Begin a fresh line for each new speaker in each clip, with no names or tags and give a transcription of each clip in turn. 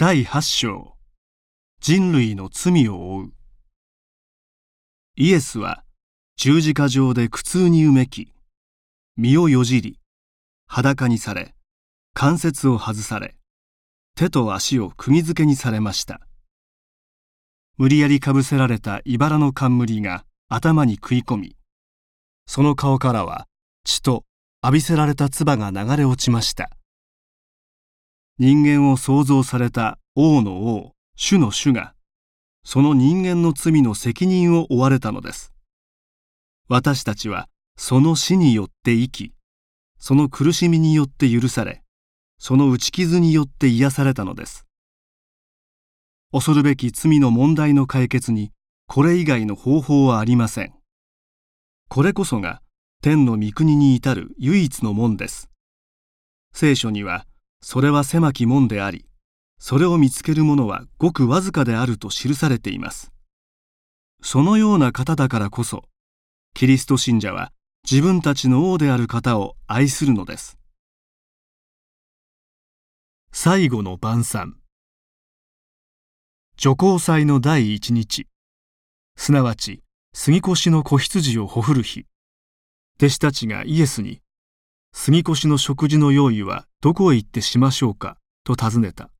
第8章人類の罪を負う。イエスは十字架上で苦痛にうめき身をよじり裸にされ関節を外され手と足を釘付けにされました。無理やりかぶせられた茨の冠が頭に食い込みその顔からは血と浴びせられた唾が流れ落ちました。人間を創造された王の王主の主がその人間の罪の責任を負われたのです。私たちはその死によって生きその苦しみによって許されその打ち傷によって癒されたのです。恐るべき罪の問題の解決にこれ以外の方法はありません。これこそが天の御国に至る唯一の門です。聖書にはそれは狭き門でありそれを見つける者はごくわずかであると記されています。そのような方だからこそキリスト信者は自分たちの王である方を愛するのです。最後の晩餐。女皇祭の第一日。すなわち杉越の子羊をほふる日。弟子たちがイエスに杉越の食事の用意はどこへ行ってしましょうか？と尋ねた。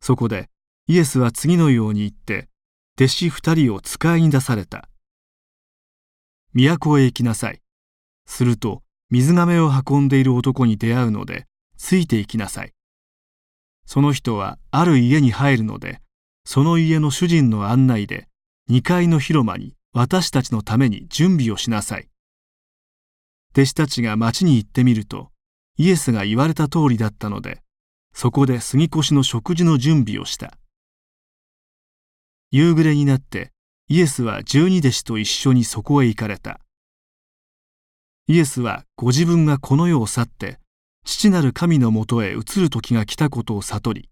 そこでイエスは次のように言って弟子二人を使いに出された。都へ行きなさい。すると水がめを運んでいる男に出会うのでついて行きなさい。その人はある家に入るのでその家の主人の案内で2階の広間に私たちのために準備をしなさい。弟子たちが町に行ってみるとイエスが言われた通りだったのでそこで杉越の食事の準備をした。夕暮れになってイエスは十二弟子と一緒にそこへ行かれた。イエスはご自分がこの世を去って父なる神のもとへ移る時が来たことを悟り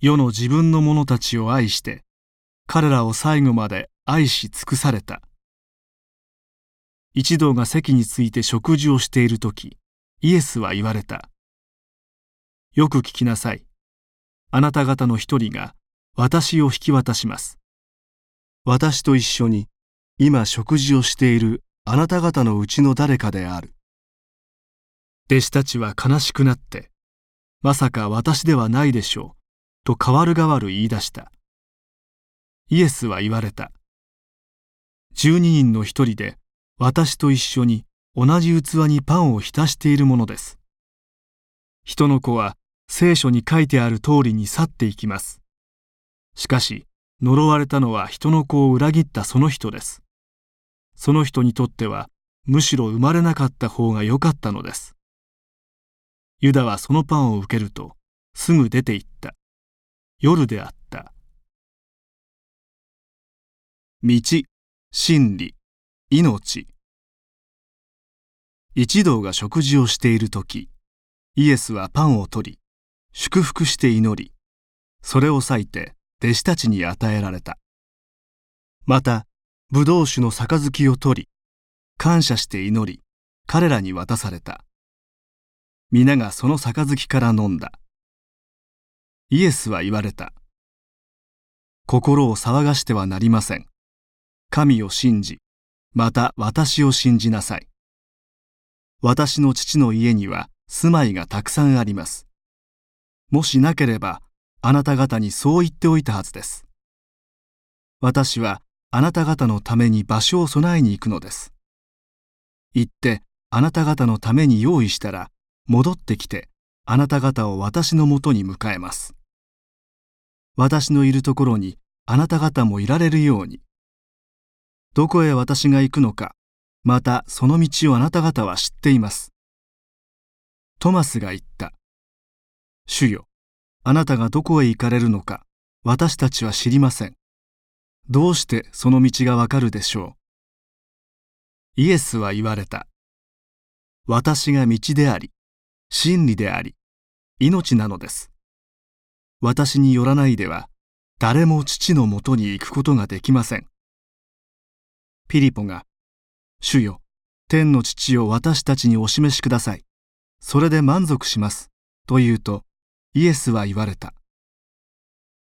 世の自分の者たちを愛して彼らを最後まで愛し尽くされた。一同が席について食事をしている時イエスは言われたよく聞きなさいあなた方の一人が私を引き渡します私と一緒に今食事をしているあなた方のうちの誰かである。弟子たちは悲しくなって、まさか私ではないでしょう、と代わる代わる言い出した。イエスは言われた。十二人の一人で私と一緒に同じ器にパンを浸しているものです。人の子は聖書に書いてある通りに去っていきます。しかし、呪われたのは人の子を裏切ったその人です。その人にとってはむしろ生まれなかった方が良かったのです。ユダはそのパンを受けるとすぐ出て行った。夜であった。道、真理、命。一同が食事をしている時、イエスはパンを取り、祝福して祈り、それを裂いて弟子たちに与えられた。また、葡萄酒の杯を取り、感謝して祈り、彼らに渡された。皆がその杯から飲んだ。イエスは言われた。心を騒がしてはなりません。神を信じ、また私を信じなさい。私の父の家には住まいがたくさんあります。もしなければ、あなた方にそう言っておいたはずです。私はあなた方のために場所を備えに行くのです。行ってあなた方のために用意したら戻ってきてあなた方を私のもとに迎えます。私のいるところにあなた方もいられるように。どこへ私が行くのか、またその道をあなた方は知っています。トマスが言った。主よ、あなたがどこへ行かれるのか私たちは知りません。どうしてその道がわかるでしょうイエスは言われた。私が道であり、真理であり、命なのです。私によらないでは、誰も父のもとに行くことができません。ピリポが、主よ、天の父を私たちにお示しください。それで満足します。と言うと、イエスは言われた。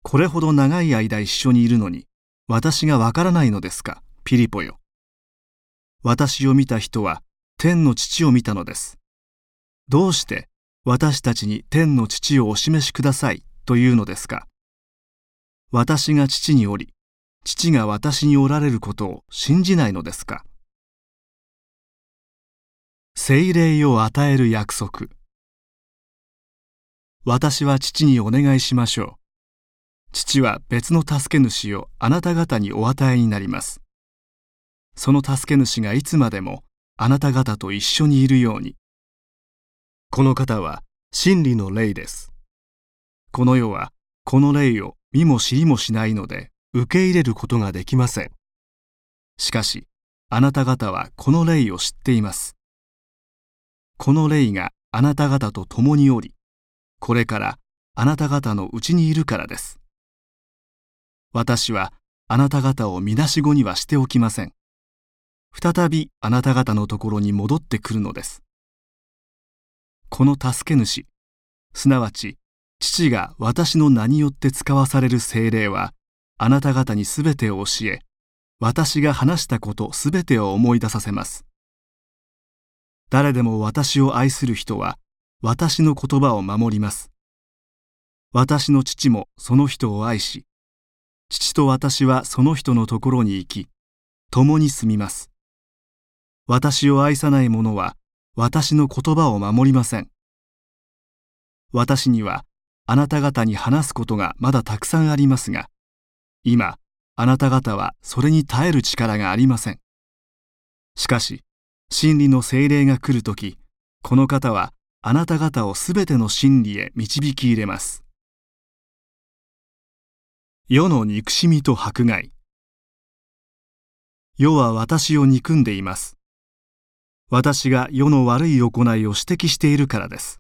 これほど長い間一緒にいるのに私がわからないのですかピリポよ私を見た人は天の父を見たのですどうして私たちに天の父をお示しくださいというのですか私が父におり父が私におられることを信じないのですか？聖霊を与える約束。私は父にお願いしましょう。父は別の助け主をあなた方にお与えになります。その助け主がいつまでもあなた方と一緒にいるように。この方は真理の霊です。この世はこの霊を見も知りもしないので受け入れることができませんしかしあなた方はこの霊を知っていますこの霊があなた方と共におり、これからあなた方のうちにいるからです。私はあなた方を見出し子にはしておきません。再びあなた方のところに戻ってくるのです。この助け主、すなわち父が私の名によって使わされる精霊は、あなた方にすべてを教え、私が話したことすべてを思い出させます。誰でも私を愛する人は私の言葉を守ります。私の父もその人を愛し、父と私はその人のところに行き、共に住みます。私を愛さない者は私の言葉を守りません。私にはあなた方に話すことがまだたくさんありますが、今、あなた方はそれに耐える力がありません。しかし、真理の精霊が来るとき、この方はあなた方をすべての真理へ導き入れます。世の憎しみと迫害。世は私を憎んでいます。私が世の悪い行いを指摘しているからです。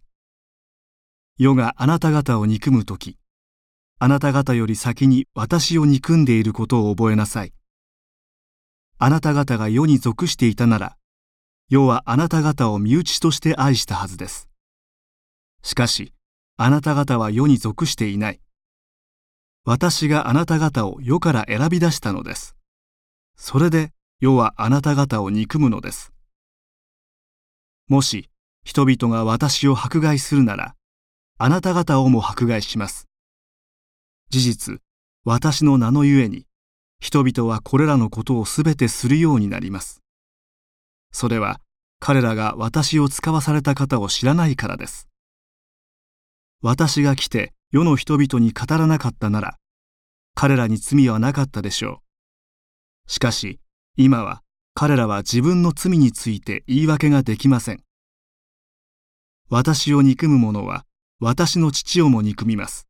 世があなた方を憎むとき、あなた方より先に私を憎んでいることを覚えなさい。あなた方が世に属していたなら、世はあなた方を身内として愛したはずです。しかし、あなた方は世に属していない。私があなた方を世から選び出したのです。それで世はあなた方を憎むのです。もし人々が私を迫害するなら、あなた方をも迫害します。事実、私の名のゆえに、人々はこれらのことをすべてするようになります。それは彼らが私を使わされた方を知らないからです。私が来て世の人々に語らなかったなら、彼らに罪はなかったでしょう。しかし、今は彼らは自分の罪について言い訳ができません。私を憎む者は私の父をも憎みます。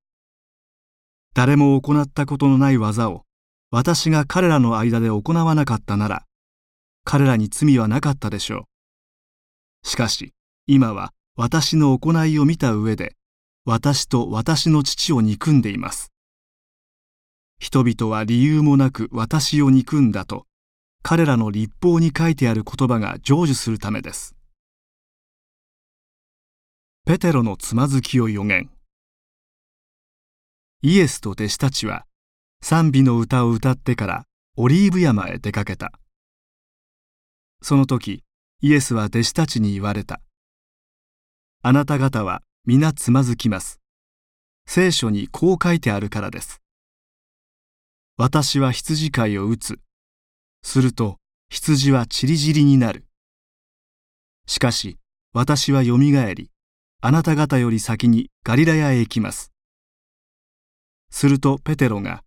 誰も行ったことのない技を私が彼らの間で行わなかったなら、彼らに罪はなかったでしょう。しかし、今は私の行いを見た上で、私と私の父を憎んでいます。人々は理由もなく私を憎んだと、彼らの立法に書いてある言葉が成就するためです。ペテロのつまずきを予言。イエスと弟子たちは賛美の歌を歌ってからオリーブ山へ出かけた。その時イエスは弟子たちに言われた。あなた方は皆つまずきます。聖書にこう書いてあるからです。私は羊飼いを打つ。すると羊はちりぢりになる。しかし私はよみがえり、あなた方より先にガリラヤへ行きます。するとペテロが、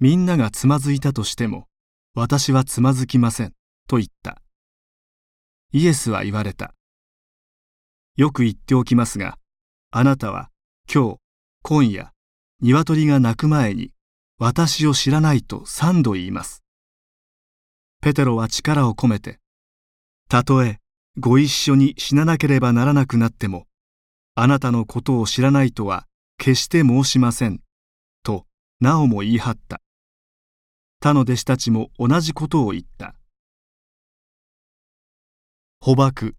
みんながつまずいたとしても、私はつまずきません。と言った。イエスは言われた。よく言っておきますが、あなたは今日、今夜、鶏が鳴く前に私を知らないと三度言います。ペテロは力を込めて、たとえご一緒に死ななければならなくなっても、あなたのことを知らないとは決して申しません、なおも言い張った。他の弟子たちも同じことを言った。捕獲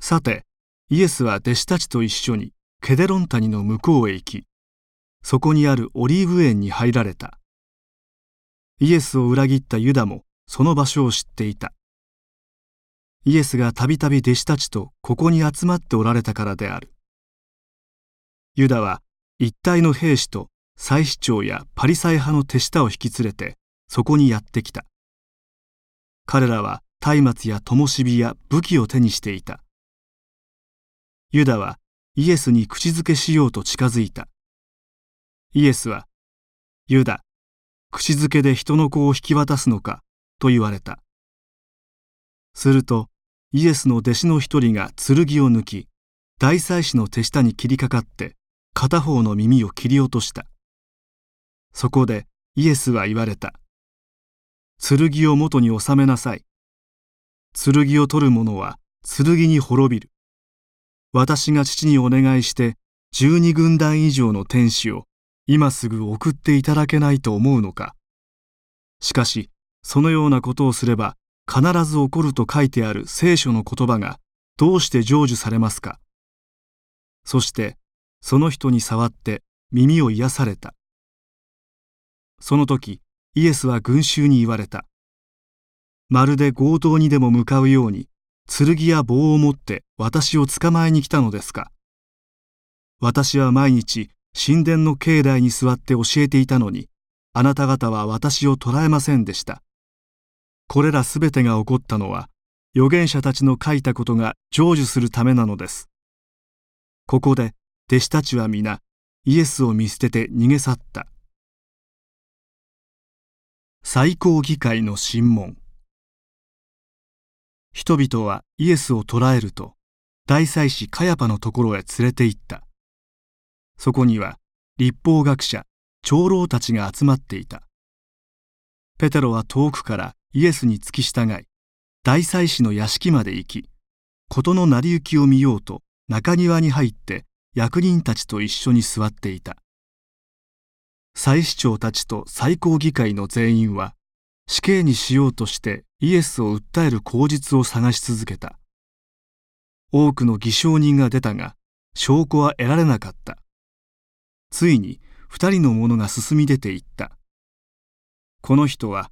さてイエスは弟子たちと一緒にケデロン谷の向こうへ行きそこにあるオリーブ園に入られた。イエスを裏切ったユダもその場所を知っていた。イエスがたびたび弟子たちとここに集まっておられたからである。ユダは一体の兵士と祭司長やパリサイ派の手下を引き連れてそこにやってきた。彼らは松明や灯火や武器を手にしていた。ユダはイエスに口づけしようと近づいた。イエスは、ユダ、口づけで人の子を引き渡すのか？と言われた。するとイエスの弟子の一人が剣を抜き大祭司の手下に切りかかって片方の耳を切り落とした。そこでイエスは言われた。剣を元に収めなさい。剣を取る者は剣に滅びる。私が父にお願いして十二軍団以上の天使を今すぐ送っていただけないと思うのか。しかし、そのようなことをすれば必ず起こると書いてある聖書の言葉がどうして成就されますか。そして、その人に触って耳を癒された。その時、イエスは群衆に言われた。まるで強盗にでも向かうように、剣や棒を持って私を捕まえに来たのですか。私は毎日神殿の境内に座って教えていたのに、あなた方は私を捕らえませんでした。これらすべてが起こったのは、預言者たちの書いたことが成就するためなのです。ここで弟子たちは皆、イエスを見捨てて逃げ去った。最高議会の審問人々はイエスを捕らえると、大祭司カヤパのところへ連れて行った。そこには立法学者長老たちが集まっていたペテロは遠くからイエスに付き従い大祭司の屋敷まで行き事の成り行きを見ようと中庭に入って役人たちと一緒に座っていた祭司長たちと最高議会の全員は死刑にしようとしてイエスを訴える口実を探し続けた多くの偽証人が出たが証拠は得られなかったついに二人の者が進み出ていった。この人は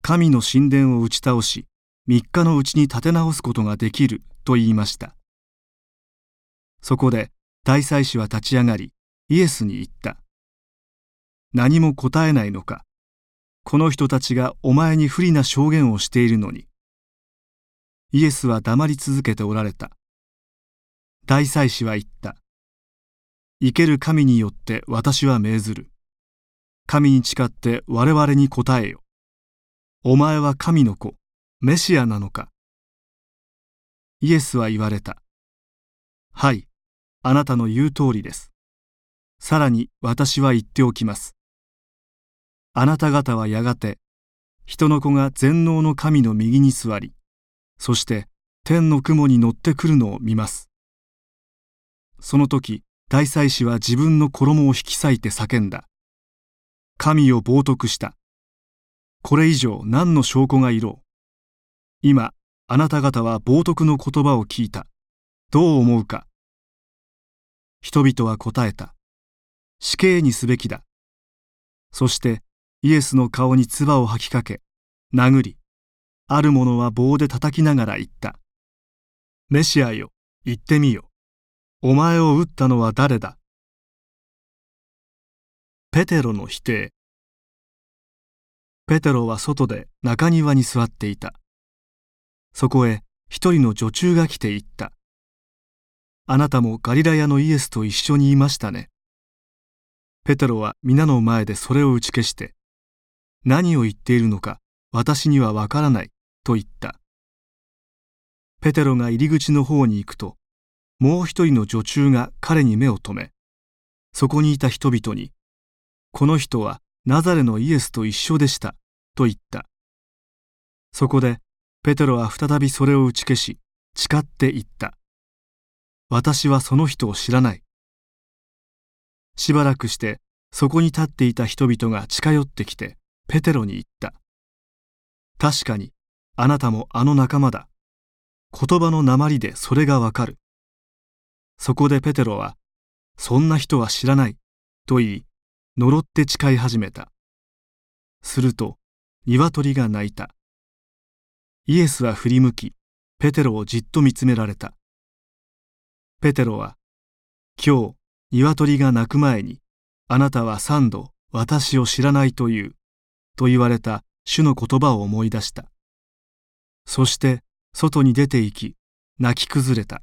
神の神殿を打ち倒し三日のうちに立て直すことができると言いました。そこで大祭司は立ち上がりイエスに言った。何も答えないのか。この人たちがお前に不利な証言をしているのに。イエスは黙り続けておられた。大祭司は言った。生ける神によって私は命ずる。神に誓って我々に答えよ。お前は神の子、メシアなのか。イエスは言われた。はい、あなたの言う通りです。さらに私は言っておきます。あなた方はやがて、人の子が全能の神の右に座り、そして天の雲に乗ってくるのを見ます。その時、大祭司は自分の衣を引き裂いて叫んだ。神を冒涜した。これ以上何の証拠がいろう。今、あなた方は冒涜の言葉を聞いた。どう思うか。人々は答えた。死刑にすべきだ。そしてイエスの顔に唾を吐きかけ、殴り、ある者は棒で叩きながら言った。メシアよ、言ってみよ。お前を撃ったのは誰だペテロの否定ペテロは外で中庭に座っていたそこへ一人の女中が来て言ったあなたもガリラヤのイエスと一緒にいましたねペテロは皆の前でそれを打ち消して何を言っているのか私にはわからないと言ったペテロが入り口の方に行くともう一人の女中が彼に目を留め、そこにいた人々に、この人はナザレのイエスと一緒でした、と言った。そこで、ペテロは再びそれを打ち消し、誓って言った。私はその人を知らない。しばらくして、そこに立っていた人々が近寄ってきて、ペテロに言った。確かに、あなたもあの仲間だ。言葉の鉛でそれがわかる。そこでペテロは、そんな人は知らない、と言い、呪って誓い始めた。すると、鶏が鳴いた。イエスは振り向き、ペテロをじっと見つめられた。ペテロは、今日、鶏が鳴く前に、あなたは三度私を知らないという、と言われた主の言葉を思い出した。そして外に出て行き、泣き崩れた。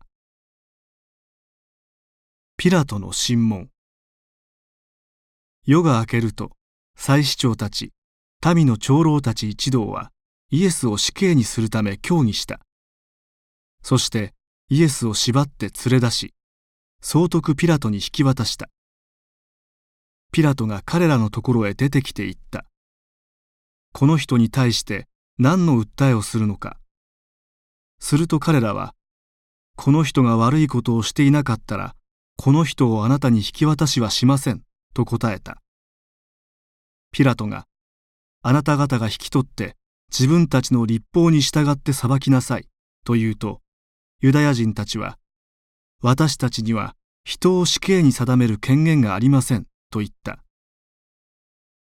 ピラトの審問夜が明けると、祭司長たち、民の長老たち一同は、イエスを死刑にするため協議した。そしてイエスを縛って連れ出し、総督ピラトに引き渡した。ピラトが彼らのところへ出てきて言った。この人に対して何の訴えをするのか。すると彼らは、この人が悪いことをしていなかったら、この人をあなたに引き渡しはしません、と答えた。ピラトが、あなた方が引き取って自分たちの立法に従って裁きなさい、と言うと、ユダヤ人たちは、私たちには人を死刑に定める権限がありません、と言った。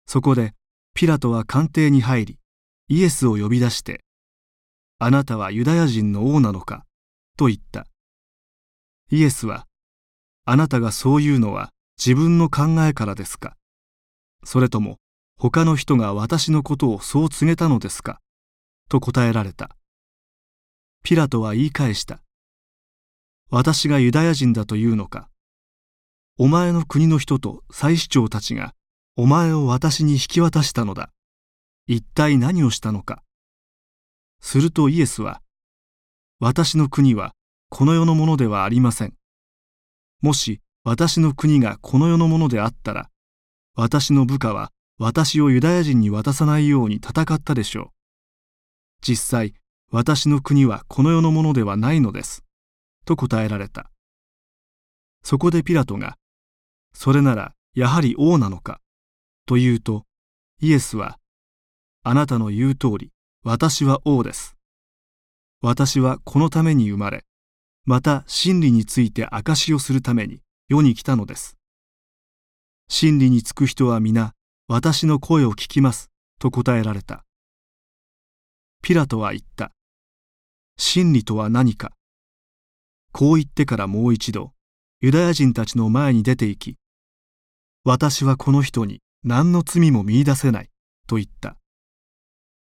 そこでピラトは官邸に入りイエスを呼び出して「あなたはユダヤ人の王なのか?」と言った。イエスは「あなたがそう言うのは自分の考えからですかそれとも他の人が私のことをそう告げたのですか?」と答えられた。ピラトは言い返した。私がユダヤ人だというのかお前の国の人と祭司長たちがお前を私に引き渡したのだ。一体何をしたのか。するとイエスは、私の国はこの世のものではありません。もし私の国がこの世のものであったら、私の部下は私をユダヤ人に渡さないように戦ったでしょう。実際、私の国はこの世のものではないのです。と答えられた。そこでピラトが、それならやはり王なのか？と言うとイエスはあなたの言う通り私は王です。私はこのために生まれまた真理について証しをするために世に来たのです。真理につく人は皆私の声を聞きます。と答えられた。ピラトは言った。真理とは何か。こう言ってからもう一度ユダヤ人たちの前に出て行き私はこの人に何の罪も見いだせないと言った。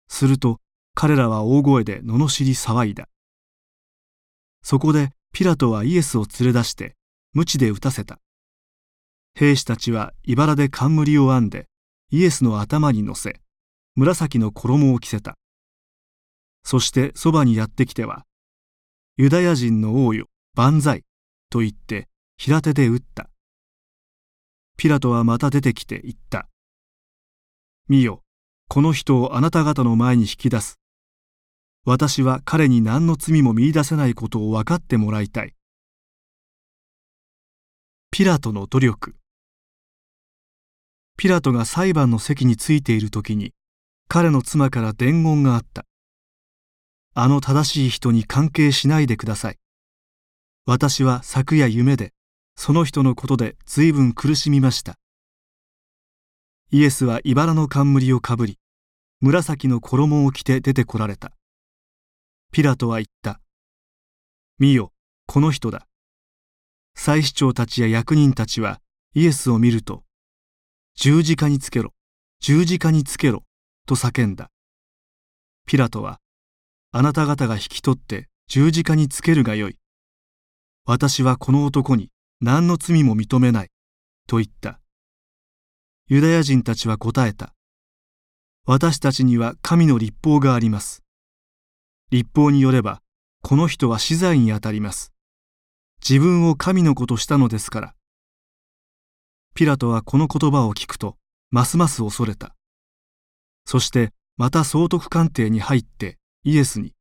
すると彼らは大声で罵り騒いだ。そこでピラトはイエスを連れ出して鞭で打たせた。兵士たちは茨で冠を編んでイエスの頭に乗せ紫の衣を着せた。そしてそばにやってきてはユダヤ人の王よ万歳と言って平手で打ったピラトはまた出てきて言った。見よ、この人をあなた方の前に引き出す。私は彼に何の罪も見いだせないことを分かってもらいたい。ピラトの努力ピラトが裁判の席についている時に彼の妻から伝言があった。あの正しい人に関係しないでください。私は昨夜夢でその人のことで随分苦しみました。イエスは茨の冠をかぶり、紫の衣を着て出てこられた。ピラトは言った。見よ、この人だ。祭司長たちや役人たちはイエスを見ると、十字架につけろ、十字架につけろ、と叫んだ。ピラトは、あなた方が引き取って十字架につけるがよい。私はこの男に何の罪も認めない、と言った。ユダヤ人たちは答えた。私たちには神の立法があります。立法によれば、この人は死罪にあたります。自分を神の子としたのですから。ピラトはこの言葉を聞くと、ますます恐れた。そしてまた総督官邸に入ってイエスに、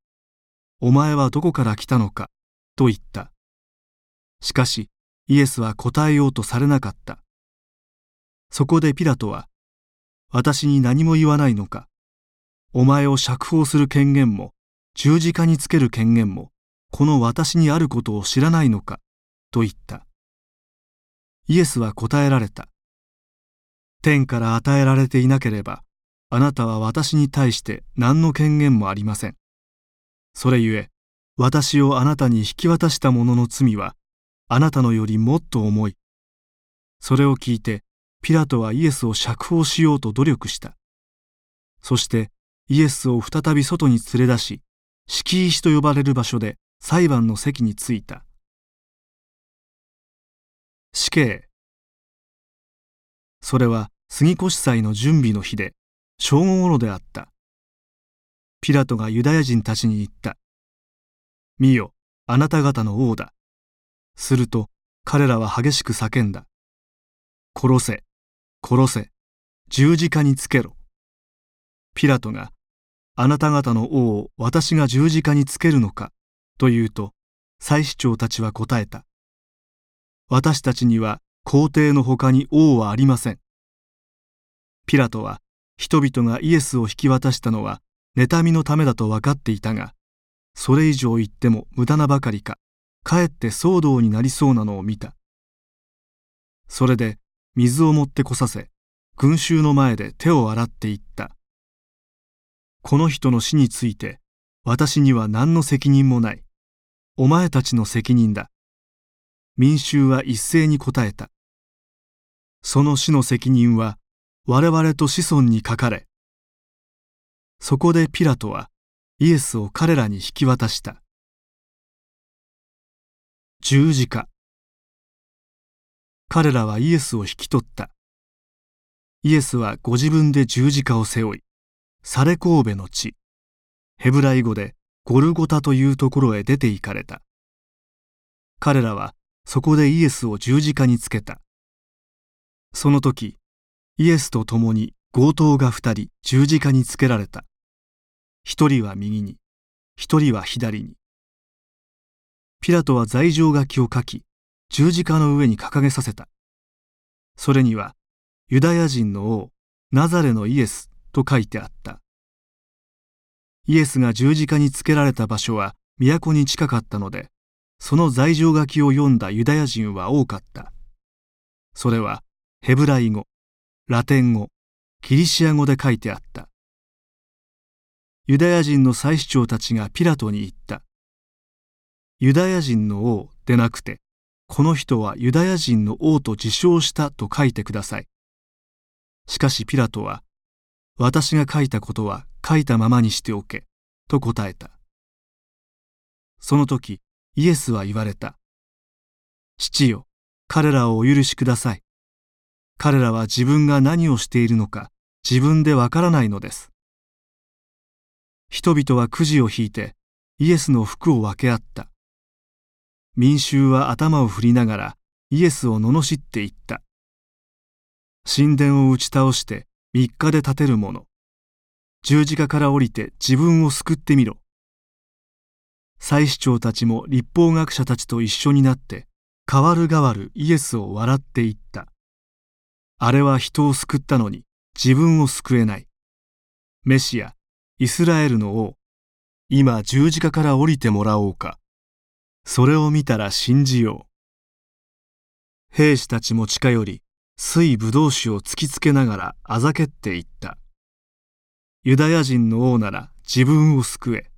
お前はどこから来たのか、と言った。しかしイエスは答えようとされなかった。そこでピラトは、私に何も言わないのか。お前を釈放する権限も、十字架につける権限も、この私にあることを知らないのか、と言った。イエスは答えられた。天から与えられていなければ、あなたは私に対して何の権限もありません。それゆえ、私をあなたに引き渡した者の罪は、あなたのよりもっと重い。それを聞いて、ピラトはイエスを釈放しようと努力した。そしてイエスを再び外に連れ出し、敷石と呼ばれる場所で裁判の席に着いた。死刑。それは杉越祭の準備の日で、正午頃であった。ピラトがユダヤ人たちに言った。見よ、あなた方の王だ。すると彼らは激しく叫んだ。殺せ、殺せ、十字架につけろ。ピラトが、あなた方の王を私が十字架につけるのか、と言うと、祭司長たちは答えた。私たちには皇帝の他に王はありません。ピラトは、人々がイエスを引き渡したのは、妬みのためだと分かっていたが、それ以上言っても無駄なばかりか、かえって騒動になりそうなのを見た。それで、水を持ってこさせ、群衆の前で手を洗っていった。この人の死について私には何の責任もない。お前たちの責任だ。民衆は一斉に答えた。その死の責任は我々と子孫にかかれ。そこでピラトはイエスを彼らに引き渡した。十字架。彼らはイエスを引き取った。イエスはご自分で十字架を背負い、サレ神戸の地、ヘブライ語でゴルゴタというところへ出て行かれた。彼らはそこでイエスを十字架につけた。その時、イエスと共に強盗が二人十字架につけられた。一人は右に、一人は左に。ピラトは罪状書きを書き、十字架の上に掲げさせた。それには、ユダヤ人の王、ナザレのイエスと書いてあった。イエスが十字架につけられた場所は都に近かったので、その罪状書きを読んだユダヤ人は多かった。それはヘブライ語、ラテン語、キリシア語で書いてあった。ユダヤ人の祭司長たちがピラトに言った。ユダヤ人の王でなくて、この人はユダヤ人の王と自称したと書いてください。しかしピラトは私が書いたことは書いたままにしておけ、と答えた。その時、イエスは言われた。父よ、彼らをお許しください。彼らは自分が何をしているのか自分でわからないのです。人々はくじを引いてイエスの服を分け合った。民衆は頭を振りながらイエスを罵っていった。神殿を打ち倒して三日で立てる者。十字架から降りて自分を救ってみろ。祭司長たちも立法学者たちと一緒になって、代わる代わるイエスを笑っていった。あれは人を救ったのに自分を救えない。メシア、イスラエルの王、今十字架から降りてもらおうか。それを見たら信じよう。兵士たちも近寄り、水ぶどう酒を突きつけながらあざけっていった。ユダヤ人の王なら自分を救え。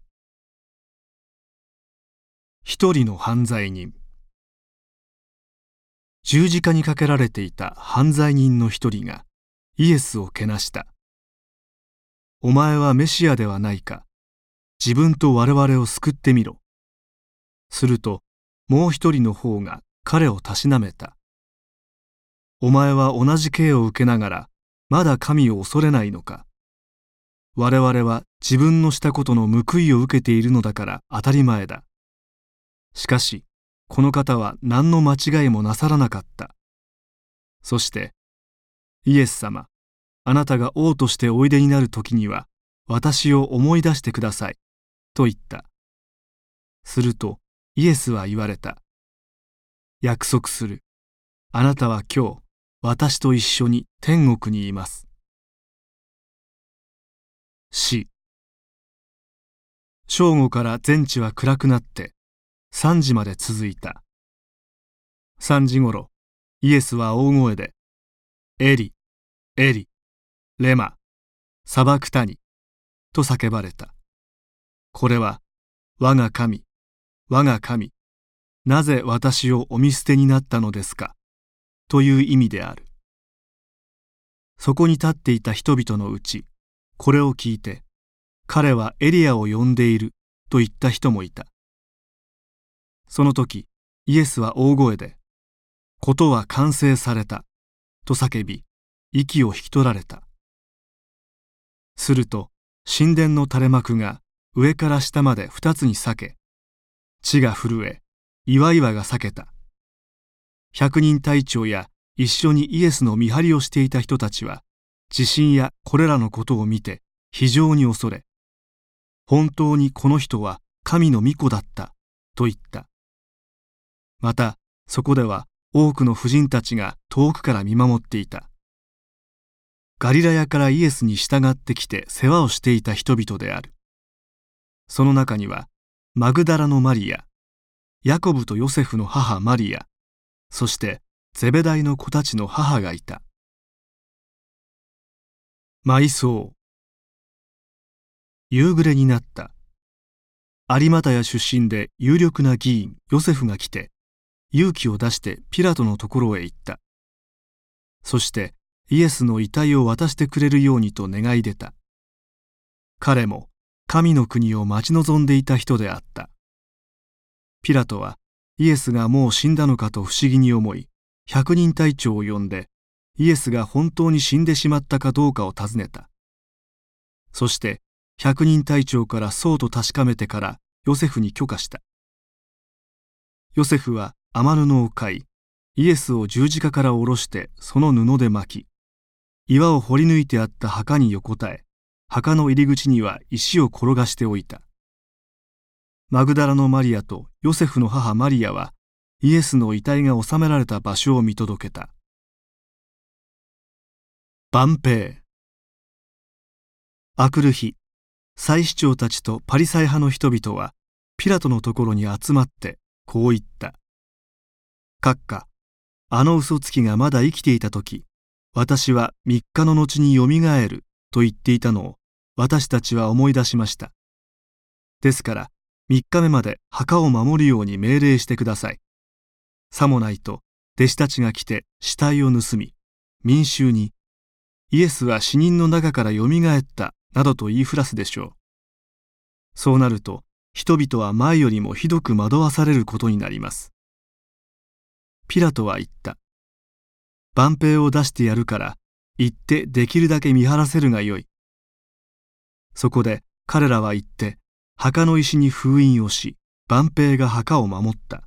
一人の犯罪人。十字架にかけられていた犯罪人の一人がイエスをけなした。お前はメシアではないか。自分と我々を救ってみろ。するともう一人の方が彼をたしなめた。お前は同じ刑を受けながら、まだ神を恐れないのか。我々は自分のしたことの報いを受けているのだから当たり前だ。しかし、この方は何の間違いもなさらなかった。そして、イエス様、あなたが王としておいでになる時には、私を思い出してください。と言った。すると、イエスは言われた。約束する。あなたは今日、私と一緒に天国にいます。死正午から全地は暗くなって3時まで続いた。3時ごろ、イエスは大声で、エリ、エリ、レマ、砂漠谷、と叫ばれた。これは、我が神、我が神、なぜ私をお見捨てになったのですか、という意味である。そこに立っていた人々のうち、これを聞いて、彼はエリアを呼んでいると言った人もいた。その時、イエスは大声で、ことは完成された、と叫び、息を引き取られた。すると、神殿の垂れ幕が上から下まで二つに裂け、地が震え、岩々が裂けた。百人隊長や一緒にイエスの見張りをしていた人たちは、地震やこれらのことを見て非常に恐れ、本当にこの人は神の御子だったと言った。また、そこでは多くの婦人たちが遠くから見守っていた。ガリラヤからイエスに従ってきて世話をしていた人々である。その中には、マグダラのマリア、ヤコブとヨセフの母マリア、そしてゼベダイの子たちの母がいた。埋葬夕暮れになった。有股屋出身で有力な議員ヨセフが来て、勇気を出してピラトのところへ行った。そしてイエスの遺体を渡してくれるようにと願い出た。彼も神の国を待ち望んでいた人であった。ピラトはイエスがもう死んだのかと不思議に思い、百人隊長を呼んで、イエスが本当に死んでしまったかどうかを尋ねた。そして百人隊長からそうと確かめてからヨセフに許可した。ヨセフは天布を買い、イエスを十字架から下ろしてその布で巻き、岩を掘り抜いてあった墓に横たえ、墓の入り口には石を転がしておいた。マグダラのマリアとヨセフの母マリアはイエスの遺体が収められた場所を見届けた。万平あくる日、祭司長たちとパリサイ派の人々はピラトのところに集まってこう言った。閣下、あの嘘つきがまだ生きていた時、私は三日の後によみがえると言っていたのを私たちは思い出しました。ですから、3日目まで墓を守るように命令してください。さもないと弟子たちが来て死体を盗み、民衆にイエスは死人の中からよみがえったなどと言いふらすでしょう。そうなると人々は前よりもひどく惑わされることになります。ピラトは言った。万兵を出してやるから行ってできるだけ見張らせるがよい。そこで彼らは行って墓の石に封印をし、万兵が墓を守った。